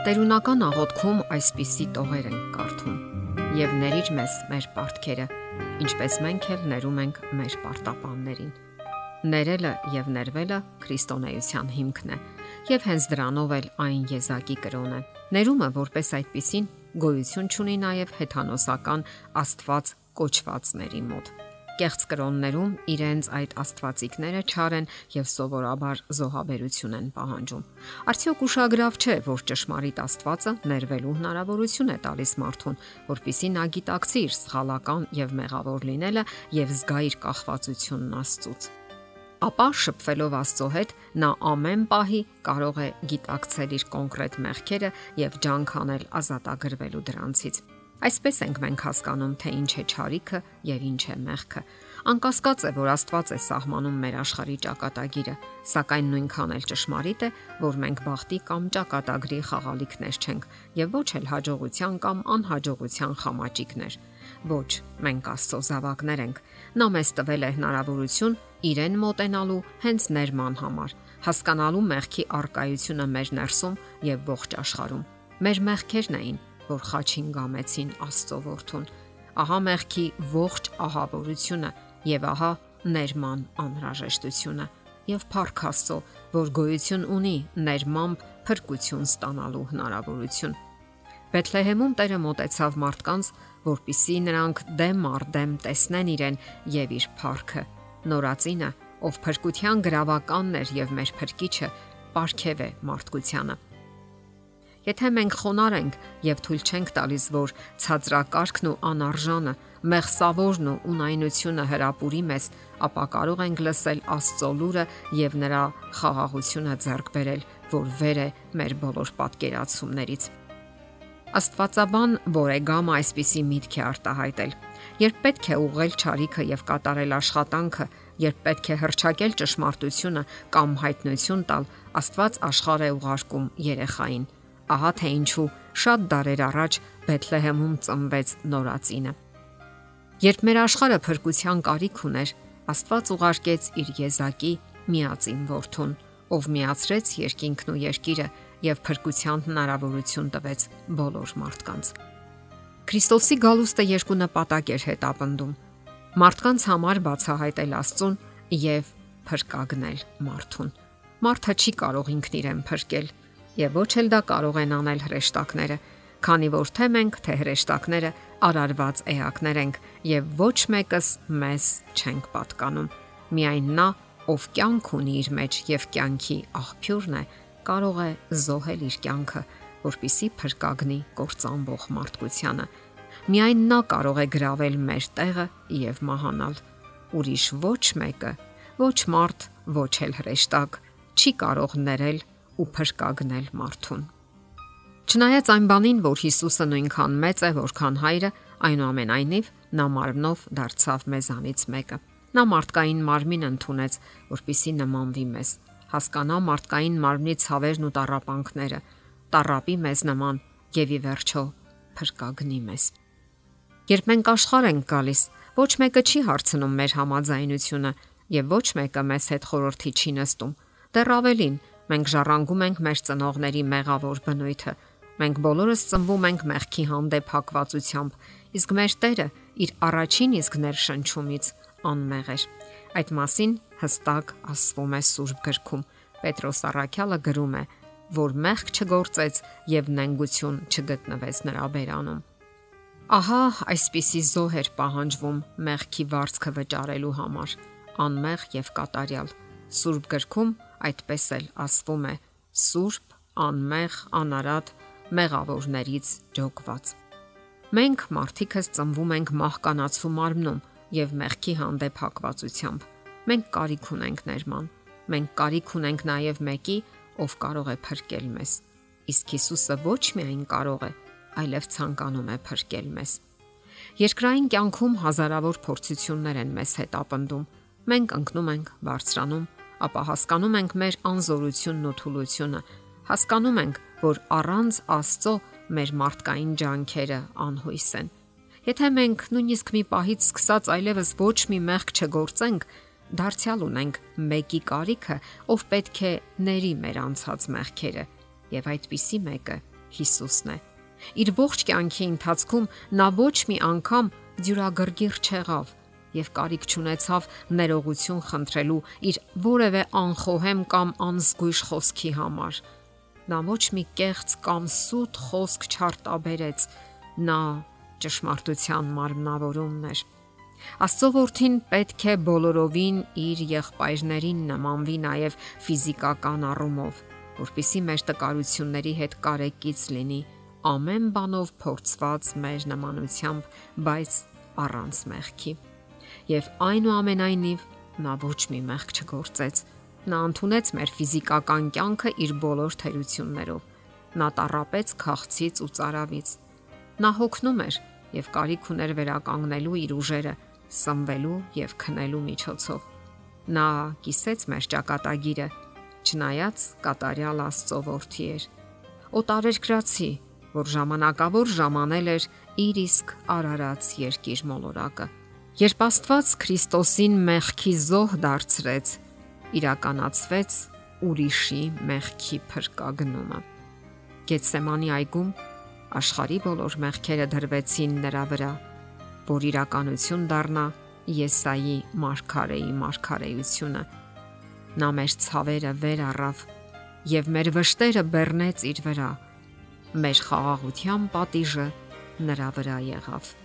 Տերունական աղոթքում այսպիսի տողեր են կարդում. Եվ ներիր մեզ մեր պարտքերը, ինչպես մենք էլ ներում ենք մեր պարտապաններին։ Ներելը եւ ներվելը քրիստոնեության հիմքն է, եւ հենց դրանով էլ այն եզակի կրոն է։ Ներումը որպես այդպիսին գոյություն ունի նաեւ հեթանոսական Աստված կոչվածների մոտ կեղծ կրոններում իրենց այդ աստվածիկները չար են եւ սովորաբար զոհաբերություն են պահանջում։ Արդյոք ուշագրավ չէ, որ ճշմարիտ Աստվածը ներվելու հնարավորություն է տալիս մարդուն, որpիսի նա գիտակցի իր սխալական եւ մեղավոր լինելը եւ զգա իր կախվածությունն Աստծուց ապա շփվելով Աստծո հետ նա ամեն պահի կարող է գիտակցել իր կոնկրետ մեղքերը եւ ջանք անել ազատագրվելու դրանցից։ Այսպես ենք մենք հասկանում, թե ինչ է ճարիքը եւ ինչ է մեղքը։ Անկասկած է, որ Աստված է սահմանում մեր աշխարհի ճակատագիրը, սակայն նույնքան էլ ճշմարիտ է, որ մենք բախտի կամ ճակատագրի խաղալիքներ չենք եւ ոչ էլ հաջողության կամ անհաջողության խամաճիկներ։ Ոչ, մենք Աստծո զավակներ ենք։ Նա մեզ տվել է հնարավորություն իրեն մոտենալու հենց ներման համար, հասկանալու մեղքի արկայությունը մեր ներսում եւ ողջ աշխարհում։ Մեր մեղքերն էին, որ խաչին գամեցին Աստծո որդուն։ Ահա մեղքի ողջ ահավորությունը եւ ահա ներման անհրաժեշտությունը եւ Փառք Աստծո, որ գոյություն ունի ներմամբ փրկություն ստանալու հնարավորություն։ Բեթլեհեմում Տերը մտեցավ մարդկանց, որpիսի նրանք դեմ առ դեմ տեսնեն իրեն եւ իր Փառքը։ Նորածինը, ով փրկության գրավականն էր եւ մեր փրկիչը, ապարգև է մարդկությանը Եթե մենք խոնար ենք եւ թույլ չենք տալիս, որ ցածրակարգն ու անարժանը, մեղսավորն ու ունայնությունը հրապուրի մեզ, ապա կարող ենք լսել Աստծո լուրը եւ նրա խաղաղությունը ձեռք բերել, որ վեր է մեր բոլոր պատկերացումներից։ Աստվածաբան Բորեգամը այսպիսի միտք է արտահայտել. Երբ պետք է ուղղել ճարիքը եւ կատարել աշխատանքը, երբ պետք է հրճակել ճշմարտությունը կամ հայտնություն տալ, Աստված աշխարհ է ուղարկում երեխային ահա թե ինչու շատ դարեր առաջ Բեթլեհեմում ծնվեց նորածինը։ Երբ մեր աշխարհը փրկության կարիք ուներ, Աստված ուղարկեց իր եզակի միածին որդուն, ով միացրեց երկինքն ու երկիրը եւ փրկության հնարավորություն տվեց բոլոր մարդկանց։ Քրիստոսի գալուստը երկու նպատակ էր հետապնդում. մարդկանց համար բացահայտել Աստծուն եւ փրկագնել մարդուն։ Մարդը չի կարող ինքն իրեն փրկել, եւ ոչ էլ դա կարող են անել հրեշտակները, քանի որ թե մենք, թե հրեշտակները արարված էակներ ենք եւ ոչ մեկս մեզ չենք պատկանում։ Միայն նա, ով կյանք ունի իր մեջ եւ կյանքի աղբյուրն է, կարող է զոհել իր կյանքը, որpիսի փրկագնի կործանվող մարդկությանը։ Միայն նա կարող է գravel մեր տեղը եւ մահանալ։ Ուրիշ ոչ մեկը, ոչ մարդ, ոչ էլ հրեշտակ չի կարող ներել ու փրկագնել մարդուն։ Չնայած այն բանին, որ Հիսուսը նույնքան մեծ է, որքան հայրը, այնուամենայնիվ նա մարմնով դարձավ մեզանից մեկը։ Նա մարդկային մարմին ընդունեց, որpիսի նմանվի մեզ, հասկանա մարդկային մարմնի ցավերն ու տարապանքները, տարապի մեզ նման եւ ի վերջո փրկագնի մեզ։ Երբ մենք աշխարհ ենք գալիս, ոչ մեկը չի հարցնում մեր համաձայնությունը եւ ոչ մեկը մեզ հետ խորհրդի չի նստում։ Դեռ ավելին, Մենք ժառանգում ենք մեր ծնողների մեղավոր բնույթը։ Մենք բոլորս ծնվում ենք մեղքի հանդեպ հակվածությամբ, իսկ մեր Տերը իր առաջին իսկ ներշնչումից անմեղ էր։ Այդ մասին հստակ ասվում է Սուրբ գրքում։ Պետրոս Արաքյալը գրում է, որ մեղք չգործեց եւ նենգություն չգտնվեց նրա բերանում։ Ահա այսպիսի զոհ էր պահանջվում մեղքի վարձքը վճարելու համար, անմեղ եւ կատարյալ։ Սուրբ գրքում այդպես էլ ասվում է. Սուրբ, անմեղ, անարատ մեղավորներից ջոկված։ Մենք մարդիկս ծնվում ենք մահկանացու մարմնում եւ մեղքի հանդեպ հակվածությամբ։ Մենք կարիք ունենք ներման։ Մենք կարիք ունենք նաեւ մեկի, ով կարող է փրկել մեզ։ Իսկ Հիսուսը ոչ միայն կարող է, այլև ցանկանում է փրկել մեզ։ Երկրային կյանքում հազարավոր փորձություններ են մեզ հետ ապնդում։ Մենք ընկնում ենք, բարձրանում, ապա հասկանում ենք մեր անզորությունն ու թուլությունը։ Հասկանում ենք, որ առանց Աստծո մեր մարդկային ջանքերը անհույս են։ Եթե մենք նույնիսկ մի պահից սկսած այլևս ոչ մի մեղք չգործենք, դարձյալ ունենք մեկի կարիքը, ով պետք է ների մեր անցած մեղքերը, եւ այդպիսի մեկը Հիսուսն է։ Իր ողջ կյանքի ընթացքում նա ոչ մի անգամ դյուրագրգիռ չեղավ եւ կարիք չունեցավ ներողություն խնդրելու իր որևէ անխոհեմ կամ անզգույշ խոսքի համար։ Նա ոչ մի կեղծ կամ սուտ խոսք չարտաբերեց։ Նա ճշմարտության մարմնավորումն էր։ Աստծո որդին պետք է բոլորովին իր եղբայրներին նմանվի նաև ֆիզիկական առումով, որpիսի մեր տկարությունների հետ կարեկից լինի ամեն բանով փորձված մեր նմանությամբ, բայց առանց մեղքի։ Եվ այնուամենայնիվ նա ոչ մի մեղք չգործեց։ Նա ընդունեց մեր ֆիզիկական կյանքը իր բոլոր թերություններով։ Նա տարապեց քաղցից ու цаրավից։ Նա հոգնում էր եւ կարիք ուներ վերականգնելու իր ուժերը, սնվելու եւ քնելու միջոցով։ Նա կիսեց մեր ճակատագիրը, չնայած կատարյալ Աստծո որդի էր։ Օտարերկրացի, որ ժամանակավոր ժամանել էր իր իսկ արարած երկիր մոլորակը։ Երբ Աստված Քրիստոսին մեղքի զոհ դարձրեց, իրականացվեց ուրիշի մեղքի փրկագնումը։ Գեցսեմանի այգում աշխարի բոլոր մեղքերը դրվեցին նրա վրա, որ իրականություն դառնա Եսայի մարգարեի մարգարեությունը։ Նա մեր ցավերը վեր առավ եւ մեր վշտերը բեռնեց իր վրա։ Մեր խաղաղության պատիժը նրա վրա եղավ։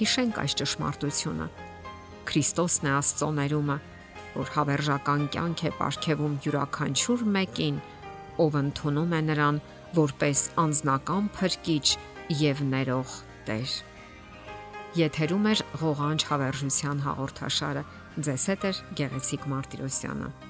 Հիշենք այս ճշմարտությունը։ Քրիստոսն է Աստծո ներումը, որ հավերժական կյանք է ապարգևում յուրաքանչյուր մեկին, ով ընդունում է նրան որպես անznական փրկիչ եւ ներող Տեր։ Եթերում է ղողանջ հավերժության հաղորդաշարը։ Ձեզ հետ է Գեղեցիկ Մարտիրոսյանը։